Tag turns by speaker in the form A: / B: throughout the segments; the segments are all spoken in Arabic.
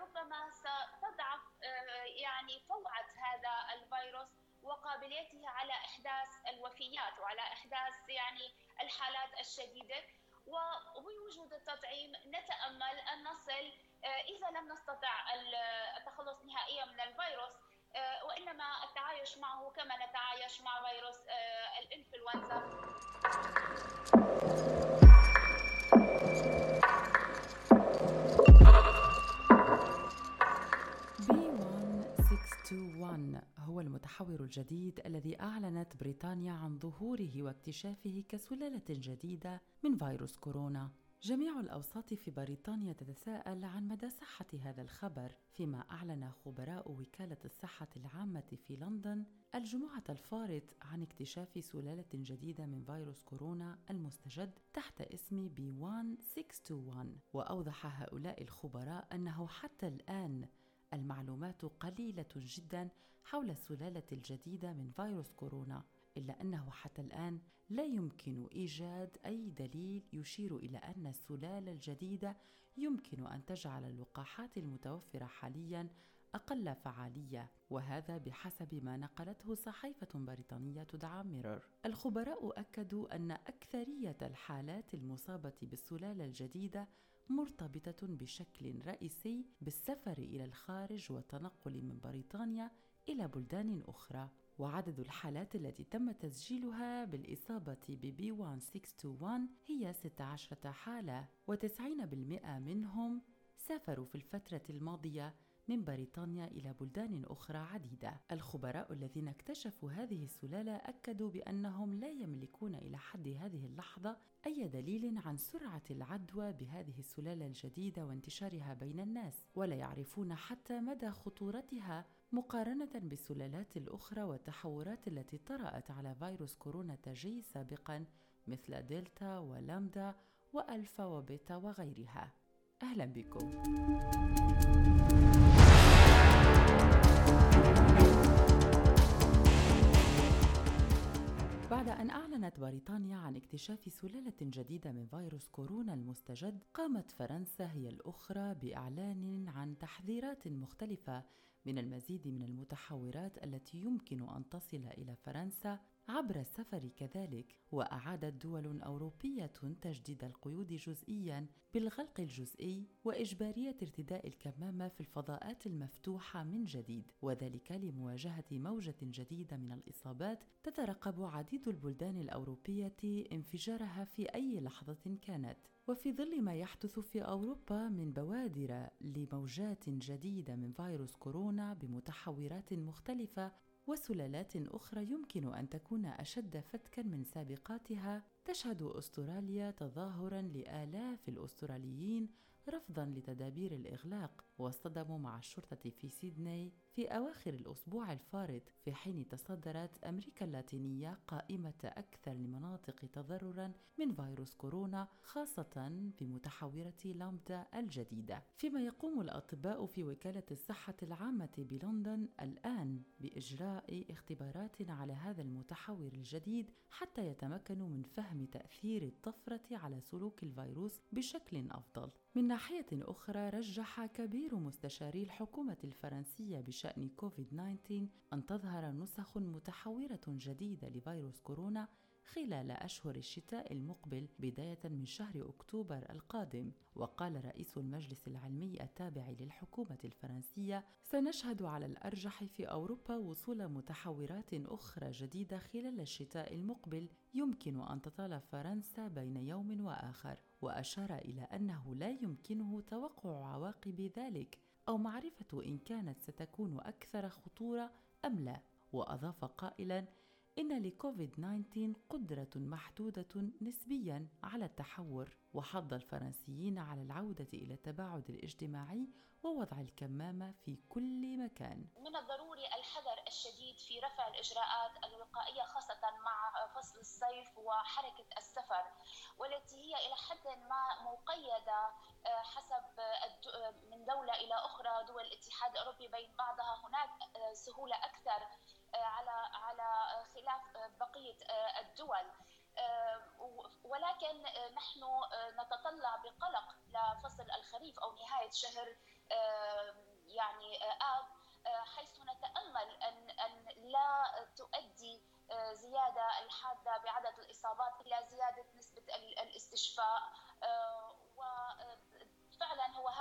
A: ربما ستضعف يعني فوعة هذا الفيروس وقابليته على إحداث الوفيات وعلى إحداث يعني الحالات الشديدة. وبوجود التطعيم نتأمل أن نصل إذا لم نستطع التخلص نهائيا من الفيروس وإنما التعايش معه كما نتعايش مع فيروس الانفلونزا
B: هو المتحور الجديد الذي أعلنت بريطانيا عن ظهوره واكتشافه كسلالة جديدة من فيروس كورونا. جميع الأوساط في بريطانيا تتساءل عن مدى صحة هذا الخبر، فيما أعلن خبراء وكالة الصحة العامة في لندن الجمعة الفارط عن اكتشاف سلالة جديدة من فيروس كورونا المستجد تحت اسم بي 1621 وأوضح هؤلاء الخبراء أنه حتى الآن المعلومات قليلة جدا حول السلالة الجديدة من فيروس كورونا إلا أنه حتى الآن لا يمكن إيجاد أي دليل يشير إلى أن السلالة الجديدة يمكن أن تجعل اللقاحات المتوفرة حاليا أقل فعالية وهذا بحسب ما نقلته صحيفة بريطانية تدعى ميرور. الخبراء أكدوا أن أكثرية الحالات المصابة بالسلالة الجديدة مرتبطة بشكل رئيسي بالسفر إلى الخارج والتنقل من بريطانيا إلى بلدان أخرى. وعدد الحالات التي تم تسجيلها بالإصابة ببي 1621 هي 16 حالة و90% منهم سافروا في الفترة الماضية من بريطانيا إلى بلدان أخرى عديدة. الخبراء الذين اكتشفوا هذه السلالة أكدوا بأنهم لا يملكون إلى حد هذه اللحظة أي دليل عن سرعة العدوى بهذه السلالة الجديدة وانتشارها بين الناس، ولا يعرفون حتى مدى خطورتها مقارنة بالسلالات الأخرى والتحورات التي طرأت على فيروس كورونا تجي سابقا مثل دلتا ولامدا وألفا وبيتا وغيرها. أهلا بكم. بعد أن أعلنت بريطانيا عن اكتشاف سلالة جديدة من فيروس كورونا المستجد، قامت فرنسا هي الأخرى بإعلان عن تحذيرات مختلفة من المزيد من المتحورات التي يمكن أن تصل إلى فرنسا عبر السفر كذلك وأعادت دول أوروبية تجديد القيود جزئيا بالغلق الجزئي وإجبارية ارتداء الكمامة في الفضاءات المفتوحة من جديد وذلك لمواجهة موجة جديدة من الإصابات تترقب عديد البلدان الأوروبية انفجارها في أي لحظة كانت. وفي ظل ما يحدث في أوروبا من بوادر لموجات جديدة من فيروس كورونا بمتحورات مختلفة وسلالات أخرى يمكن أن تكون أشد فتكا من سابقاتها. تشهد أستراليا تظاهرا لآلاف الأستراليين رفضا لتدابير الإغلاق واصطدموا مع الشرطة في سيدني في أواخر الأسبوع الفارط في حين تصدرت أمريكا اللاتينية قائمة أكثر المناطق تضررا من فيروس كورونا خاصة بمتحورة لامدا الجديدة. فيما يقوم الأطباء في وكالة الصحة العامة بلندن الآن بإجراء اختبارات على هذا المتحور الجديد حتى يتمكنوا من فهم تأثير الطفرة على سلوك الفيروس بشكل أفضل. من ناحية أخرى رجح كبير مستشاري الحكومة الفرنسية بشأن كوفيد-19 أن تظهر نسخ متحورة جديدة لفيروس كورونا خلال أشهر الشتاء المقبل بداية من شهر أكتوبر القادم. وقال رئيس المجلس العلمي التابع للحكومة الفرنسية سنشهد على الأرجح في أوروبا وصول متحورات أخرى جديدة خلال الشتاء المقبل يمكن أن تطال فرنسا بين يوم وآخر وأشار إلى أنه لا يمكنه توقع عواقب ذلك أو معرفة إن كانت ستكون أكثر خطورة أم لا. وأضاف قائلاً إن لكوفيد 19 قدرة محدودة نسبيا على التحور وحض الفرنسيين على العودة إلى التباعد الاجتماعي ووضع الكمامة في كل مكان.
A: من الضروري الحذر الشديد في رفع الإجراءات الوقائية خاصة مع فصل الصيف وحركة السفر والتي هي إلى حد ما مقيدة آه، حسب من دولة إلى أخرى. دول الاتحاد الأوروبي بين بعضها هناك آه، سهولة أكثر. على على خلاف بقية الدول. ولكن نحن نتطلع بقلق لفصل الخريف أو نهاية شهر يعني آب حيث نتأمل أن أن لا تؤدي زيادة الحادة بعدد الإصابات إلى زيادة نسبة الاستشفاء.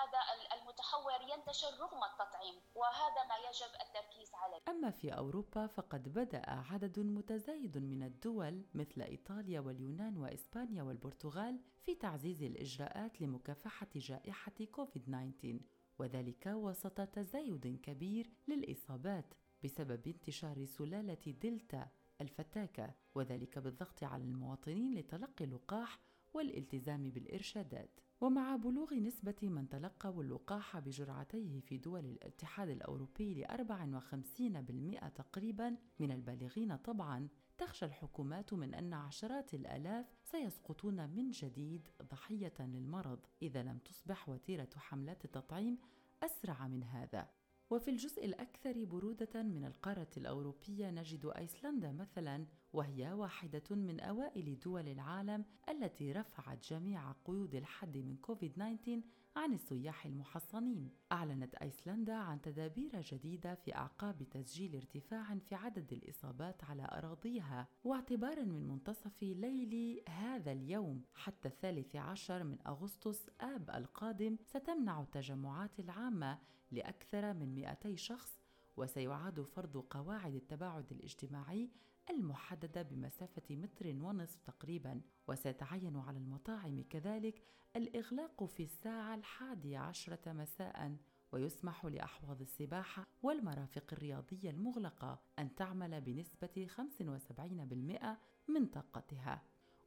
A: هذا المتحور ينتشر رغم التطعيم وهذا ما يجب التركيز عليه.
B: أما في أوروبا فقد بدأ عدد متزايد من الدول مثل إيطاليا واليونان وإسبانيا والبرتغال في تعزيز الإجراءات لمكافحة جائحة كوفيد-19 وذلك وسط تزايد كبير للإصابات بسبب انتشار سلالة دلتا الفتاكة وذلك بالضغط على المواطنين لتلقي اللقاح والالتزام بالإرشادات. ومع بلوغ نسبة من تلقوا اللقاح بجرعتيه في دول الاتحاد الأوروبي ل 54% تقريبا من البالغين طبعا تخشى الحكومات من أن عشرات الآلاف سيسقطون من جديد ضحية للمرض إذا لم تصبح وتيرة حملات التطعيم أسرع من هذا. وفي الجزء الأكثر برودة من القارة الأوروبية نجد أيسلندا مثلا وهي واحدة من أوائل دول العالم التي رفعت جميع قيود الحد من كوفيد-19 عن السياح المحصنين. أعلنت أيسلندا عن تدابير جديدة في أعقاب تسجيل ارتفاع في عدد الإصابات على أراضيها، واعتبارا من منتصف ليل هذا اليوم حتى الثالث عشر من أغسطس آب القادم ستمنع التجمعات العامة لأكثر من 200 شخص وسيعاد فرض قواعد التباعد الاجتماعي المحددة بمسافة متر ونصف تقريبا وسيتعين على المطاعم كذلك الإغلاق في الساعة الحادية عشرة مساء. ويسمح لأحواض السباحة والمرافق الرياضية المغلقة أن تعمل بنسبة 75% من طاقتها.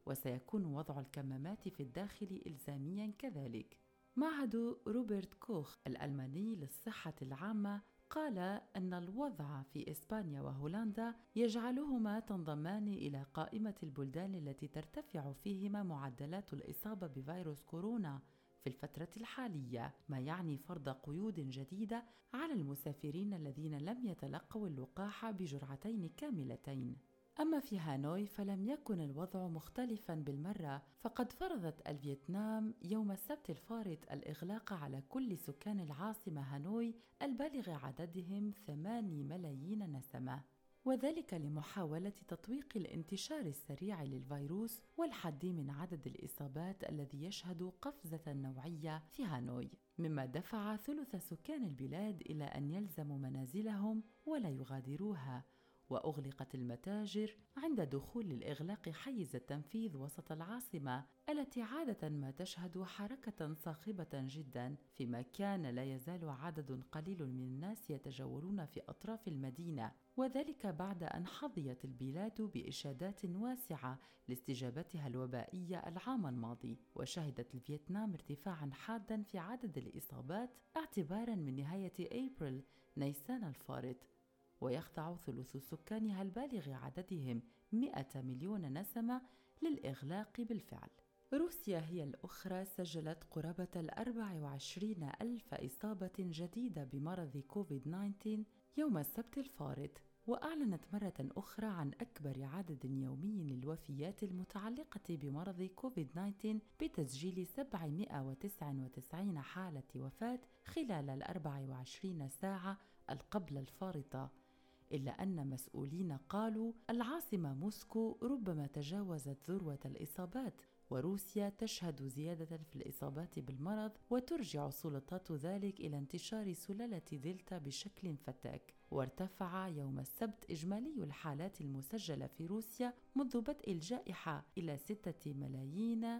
B: وسيكون وضع الكمامات في الداخل إلزاميا كذلك. معهد روبرت كوخ الألماني للصحة العامة قال أن الوضع في إسبانيا وهولندا يجعلهما تنضمان إلى قائمة البلدان التي ترتفع فيهما معدلات الإصابة بفيروس كورونا في الفترة الحالية، ما يعني فرض قيود جديدة على المسافرين الذين لم يتلقوا اللقاح بجرعتين كاملتين. أما في هانوي فلم يكن الوضع مختلفا بالمرة فقد فرضت الفيتنام يوم السبت الفارط الإغلاق على كل سكان العاصمة هانوي البالغ عددهم 8 ملايين نسمة. وذلك لمحاولة تطويق الانتشار السريع للفيروس والحد من عدد الإصابات الذي يشهد قفزة نوعية في هانوي مما دفع ثلث سكان البلاد إلى أن يلزموا منازلهم ولا يغادروها. وأغلقت المتاجر عند دخول الإغلاق حيز التنفيذ وسط العاصمة التي عادة ما تشهد حركة صاخبة جدا فيما كان لا يزال عدد قليل من الناس يتجولون في أطراف المدينة. وذلك بعد أن حظيت البلاد بإشادات واسعة لاستجابتها الوبائية العام الماضي. وشهدت الفيتنام ارتفاعا حادا في عدد الإصابات اعتبارا من نهاية أبريل نيسان الفارط. ويخضع ثلث سكانها البالغ عددهم 100 مليون نسمة للإغلاق بالفعل. روسيا هي الأخرى سجلت قرابة الأربع وعشرين ألف إصابة جديدة بمرض كوفيد-19 يوم السبت الفارط وأعلنت مرة أخرى عن أكبر عدد يومي للوفيات المتعلقة بمرض كوفيد-19 بتسجيل 799 حالة وفاة خلال ال 24 ساعة القبل الفارطة. إلا أن مسؤولين قالوا العاصمة موسكو ربما تجاوزت ذروة الإصابات وروسيا تشهد زيادة في الإصابات بالمرض وترجع سلطات ذلك إلى انتشار سلالة دلتا بشكل فتاك. وارتفع يوم السبت إجمالي الحالات المسجلة في روسيا منذ بدء الجائحة إلى ستة ملايين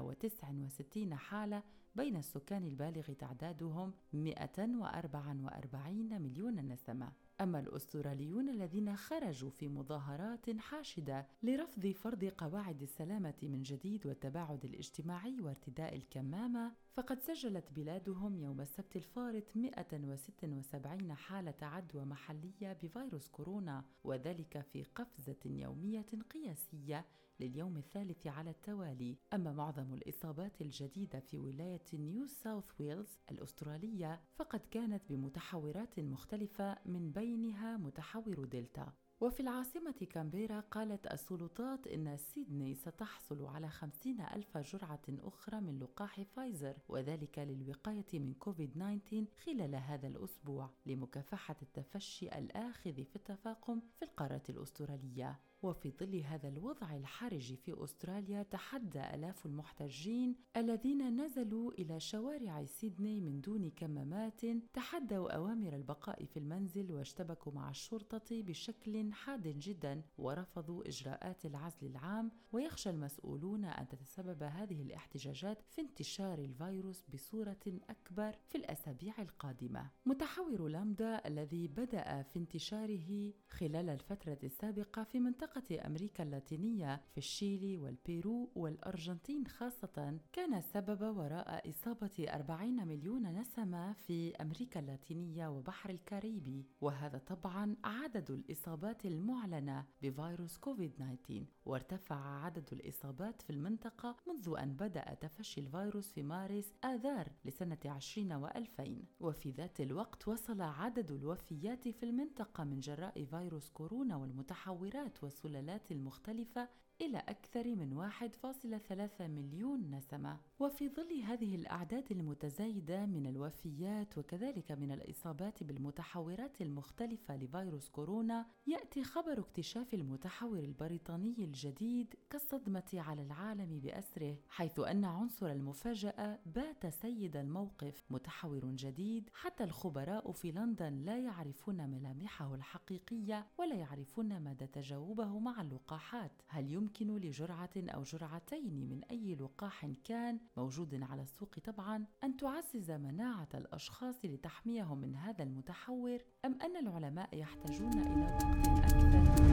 B: وتسع وستين حالة بين السكان البالغ تعدادهم 144 مليون نسمة. أما الأستراليون الذين خرجوا في مظاهرات حاشدة لرفض فرض قواعد السلامة من جديد والتباعد الاجتماعي وارتداء الكمامة فقد سجلت بلادهم يوم السبت الفارط 176 حالة عدوى محلية بفيروس كورونا وذلك في قفزة يومية قياسية لليوم الثالث على التوالي. أما معظم الإصابات الجديدة في ولاية نيو ساوث ويلز الأسترالية فقد كانت بمتحورات مختلفة من بينها متحور دلتا. وفي العاصمة كانبيرا قالت السلطات إن سيدني ستحصل على خمسين ألف جرعة أخرى من لقاح فايزر وذلك للوقاية من كوفيد-19 خلال هذا الأسبوع لمكافحة التفشي الآخذ في التفاقم في القارة الأسترالية. وفي ظل هذا الوضع الحرج في أستراليا تحدى آلاف المحتجين الذين نزلوا إلى شوارع سيدني من دون كمامات تحدوا أوامر البقاء في المنزل واشتبكوا مع الشرطة بشكل حاد جدا ورفضوا إجراءات العزل العام ويخشى المسؤولون أن تتسبب هذه الاحتجاجات في انتشار الفيروس بصورة أكبر في الأسابيع القادمة. متحور لامدا الذي بدأ في انتشاره خلال الفترة السابقة في منطقة أمريكا اللاتينية في الشيلي والبيرو والأرجنتين خاصة كان السبب وراء إصابة 40 مليون نسمة في أمريكا اللاتينية وبحر الكاريبي. وهذا طبعا عدد الإصابات المعلنة بفيروس كوفيد-19 وارتفع عدد الإصابات في المنطقة منذ أن بدأ تفشي الفيروس في مارس آذار لسنة 20 و2000 وفي ذات الوقت وصل عدد الوفيات في المنطقة من جراء فيروس كورونا والمتحورات والسلالات المختلفة إلى أكثر من 1.3 مليون نسمة. وفي ظل هذه الأعداد المتزايدة من الوفيات وكذلك من الإصابات بالمتحورات المختلفة لفيروس كورونا يأتي خبر اكتشاف المتحور البريطاني الجديد كالصدمة على العالم بأسره حيث أن عنصر المفاجأة بات سيد الموقف متحور جديد حتى الخبراء في لندن لا يعرفون ملامحه الحقيقية ولا يعرفون مدى تجاوبه مع اللقاحات. هل يمكن يمكن لجرعة أو جرعتين من أي لقاح كان موجود على السوق طبعا أن تعزز مناعة الأشخاص لتحميهم من هذا المتحور أم أن العلماء يحتاجون إلى وقت أكثر؟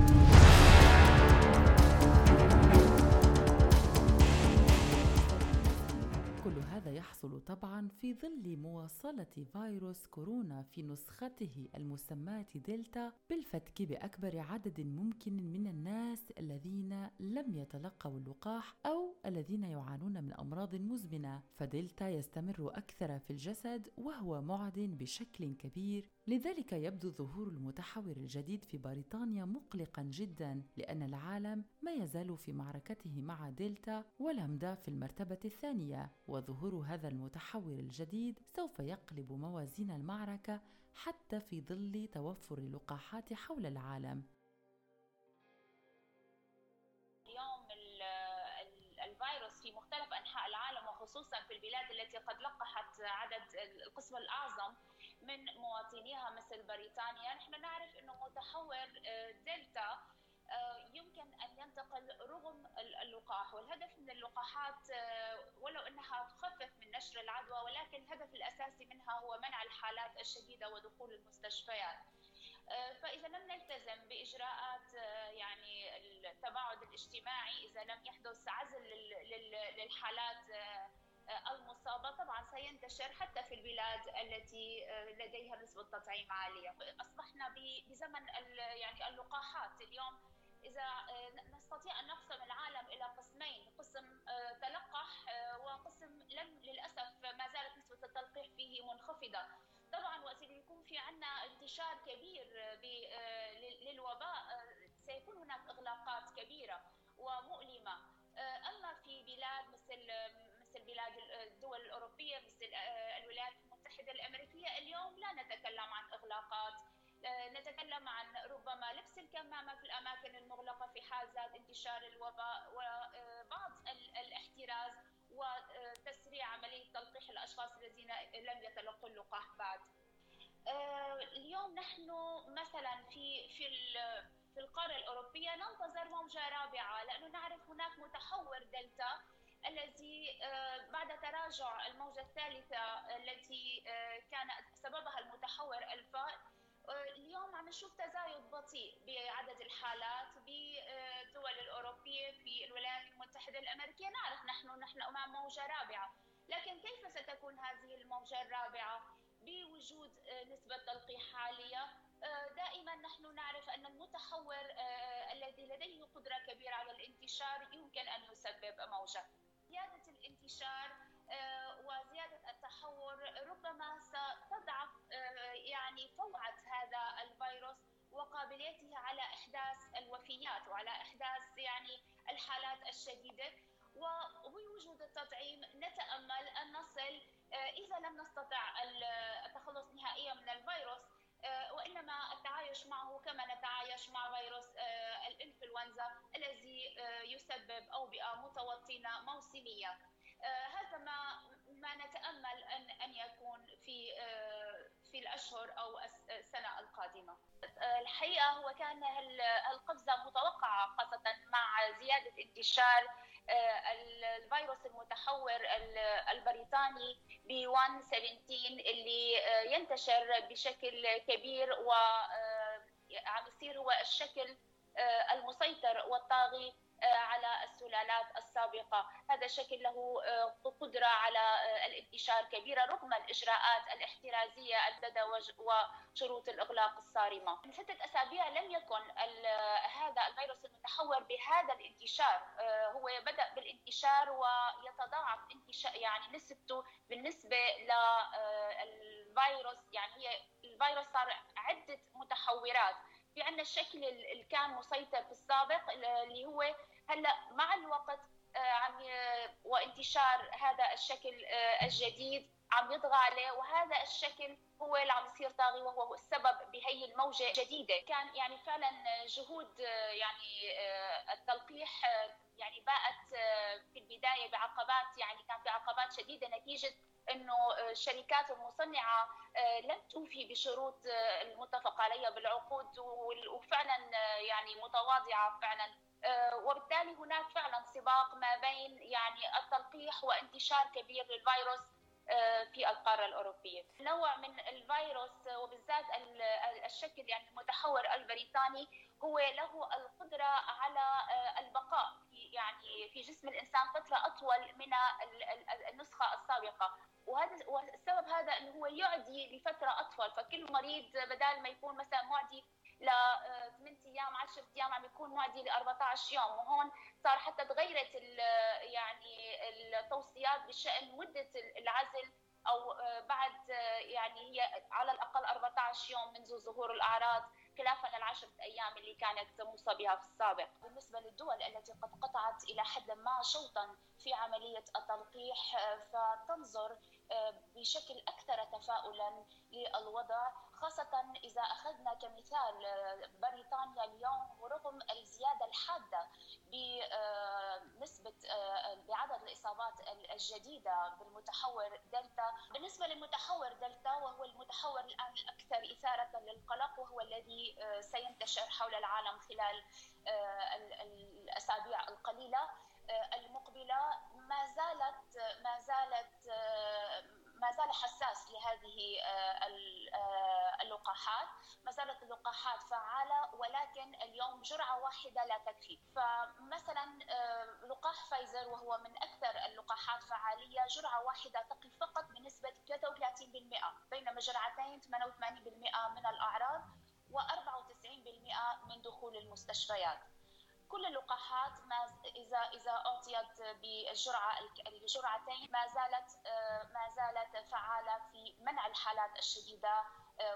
B: يحصل طبعا في ظل مواصلة فيروس كورونا في نسخته المسماة دلتا بالفتك بأكبر عدد ممكن من الناس الذين لم يتلقوا اللقاح أو الذين يعانون من أمراض مزمنة. فدلتا يستمر أكثر في الجسد وهو معد بشكل كبير لذلك يبدو ظهور المتحور الجديد في بريطانيا مقلقا جدا لأن العالم ما يزال في معركته مع دلتا ولامدا في المرتبة الثانية وظهور هذا المتحور الجديد سوف يقلب موازين المعركة حتى في ظل توفر اللقاحات حول العالم.
A: اليوم الفيروس في مختلف أنحاء العالم وخصوصا في البلاد التي قد لقحت عدد القسم الأعظم من مواطنيها مثل بريطانيا. نحن نعرف إنه متحور آه، دلتا آه، يمكن أن ينتقل رغم اللقاح. والهدف من اللقاحات آه، ولو إنها تخفف من نشر العدوى ولكن الهدف الأساسي منها هو منع الحالات الشديدة ودخول المستشفيات. فإذا لم نلتزم بإجراءات يعني التباعد الاجتماعي إذا لم يحدث عزل للحالات المصابه طبعا سينتشر حتى في البلاد التي آه، لديها نسبة تطعيم عالية. أصبحنا بزمن يعني اللقاحات. اليوم إذا آه، نستطيع أن نقسم العالم إلى قسمين قسم آه، تلقح وقسم لم للأسف ما زالت نسبة التلقيح فيه منخفضة. طبعا وقت اللي يكون في عندنا انتشار كبير للوباء سيكون هناك إغلاقات كبيرة ومؤلمة. أما في بلاد مثل مثل بلاد الدول الأوروبية مثل آه، الولايات المتحدة الأمريكية اليوم لا نتكلم عن إغلاقات آه، نتكلم عن ربما لبس الكمامة في الأماكن المغلقة في حال زاد انتشار الوباء وبعض الاحتراز وتسريع عملية تلقيح الأشخاص الذين لم يتلقوا اللقاح بعد. آه، اليوم نحن مثلا في في في القارة الأوروبية ننتظر موجة رابعة لأنه نعرف هناك متحور دلتا الذي آه، بعد تراجع الموجة الثالثة التي آه، كان سببها المتحور الفا آه، اليوم عم نشوف تزايد بطيء بعدد الحالات بالدول الأوروبية في الولايات المتحدة الأمريكية. نعرف نحن نحن أمام موجة رابعة. لكن كيف ستكون هذه الموجة الرابعة بوجود نسبة تلقيح عالية دائما نحن نعرف أن المتحور الذي لديه قدرة كبيرة على الانتشار يمكن أن يسبب موجة. زيادة الانتشار آه، وزيادة التحور ربما ستضعف آه، يعني فوعة هذا الفيروس وقابل وقابليته على إحداث الوفيات وعلى إحداث يعني الحالات الشديدة. وبوجود التطعيم نتأمل أن نصل إذا لم نستطع التخلص نهائيا من الفيروس وإنما التعايش معه كما نتعايش مع فيروس الإنفلونزا الذي يسبب أوبئة متوطنة موسمية هذا ما ما نتأمل أن أن يكون في في الأشهر أو السنة القادمة. الحقيقة هو كان القفزة متوقعة خاصة مع زيادة انتشار الفيروس المتحور البريطاني ب 117 اللي ينتشر بشكل كبير وعم يصير هو الشكل المسيطر والطاغي على السلالات السابقة. هذا الشكل له قدرة على الانتشار كبيرة رغم الإجراءات الاحترازية المدى وشروط الإغلاق الصارمة. من ستة أسابيع لم يكن هذا الفيروس المتحور بهذا الانتشار. هو بدأ بالانتشار ويتضاعف انتشار يعني نسبته بالنسبة للفيروس يعني هي الفيروس صار عدة متحورات. في عندنا الشكل اللي كان مسيطر في السابق اللي هو هلا مع الوقت عم وانتشار هذا الشكل الجديد عم يطغى عليه وهذا الشكل هو اللي عم يصير طاغي وهو السبب بهي الموجة الجديدة. كان يعني فعلا جهود يعني التلقيح يعني باءت في البداية بعقبات يعني كان في عقبات شديدة نتيجة إنه الشركات المصنعة لم توفي بشروط المتفق عليها بالعقود وفعلا يعني متواضعة فعلا. وبالتالي هناك فعلا سباق ما بين يعني التلقيح وانتشار كبير للفيروس في القارة الأوروبية. نوع من الفيروس وبالذات الشكل يعني المتحور البريطاني هو له القدرة على البقاء في يعني في جسم الإنسان فترة أطول من النسخة السابقة. وهذا والسبب هذا إنه هو يعدي لفترة أطول. فكل مريض بدل ما يكون مثلا معدي ل 8 أيام 10 أيام عم يكون معدي ل 14 يوم. وهون صار حتى تغيرت يعني التوصيات بشأن مدة العزل أو بعد يعني هي على الأقل 14 يوم منذ ظهور الأعراض خلافا العشرة أيام اللي كانت موصى بها في السابق. بالنسبة للدول التي قد قطعت إلى حد ما شوطا في عملية التلقيح فتنظر بشكل أكثر تفاؤلا للوضع. خاصة إذا أخذنا كمثال بريطانيا اليوم ورغم الزيادة الحادة بنسبة بعدد الإصابات الجديدة بالمتحور دلتا بالنسبة للمتحور دلتا وهو المتحور الآن الأكثر إثارة للقلق وهو الذي سينتشر حول العالم خلال الأسابيع القليلة المقبلة. ما زالت ما زالت ما زال حساس لهذه اللقاحات. ما زالت اللقاحات فعالة ولكن اليوم جرعة واحدة لا تكفي. فمثلا لقاح فايزر وهو من أكثر اللقاحات فعالية جرعة واحدة تقي فقط بنسبة 33% بينما جرعتين 88% من الأعراض و94% من دخول المستشفيات. كل اللقاحات ما إذا إذا أعطيت بالجرعه الجرعتين ما زالت ما زالت فعالة في منع الحالات الشديدة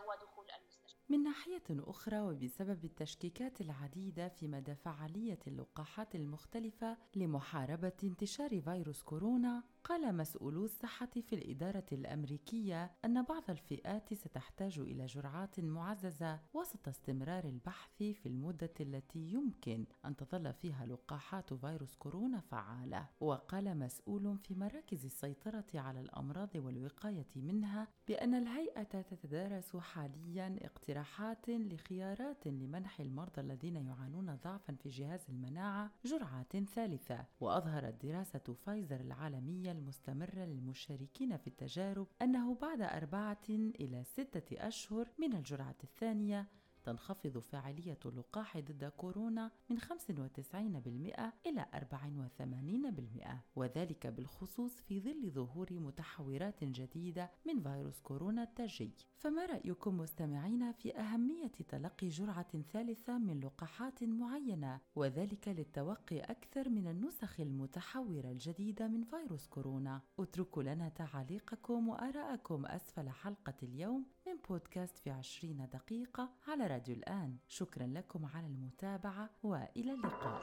A: ودخول المستشفى.
B: من ناحية أخرى وبسبب التشكيكات العديدة في مدى فعالية اللقاحات المختلفة لمحاربة انتشار فيروس كورونا، قال مسؤولو الصحة في الإدارة الأمريكية أن بعض الفئات ستحتاج إلى جرعات معززة وسط استمرار البحث في المدة التي يمكن أن تظل فيها لقاحات فيروس كورونا فعالة. وقال مسؤول في مراكز السيطرة على الأمراض والوقاية منها بأن الهيئة تتدارس حاليا اقتراحات لخيارات لمنح المرضى الذين يعانون ضعفا في جهاز المناعة جرعات ثالثة. وأظهرت دراسة فايزر العالمية المستمرة للمشاركين في التجارب أنه بعد أربعة إلى ستة أشهر من الجرعة الثانية تنخفض فاعلية اللقاح ضد كورونا من 95% إلى 84% وذلك بالخصوص في ظل ظهور متحورات جديدة من فيروس كورونا التاجي. فما رأيكم مستمعين في أهمية تلقي جرعة ثالثة من لقاحات معينة وذلك للتوقي أكثر من النسخ المتحورة الجديدة من فيروس كورونا؟ اتركوا لنا تعاليقكم وآراءكم أسفل حلقة اليوم. من بودكاست في عشرين دقيقة على راديو الآن. شكرا لكم على المتابعة وإلى اللقاء.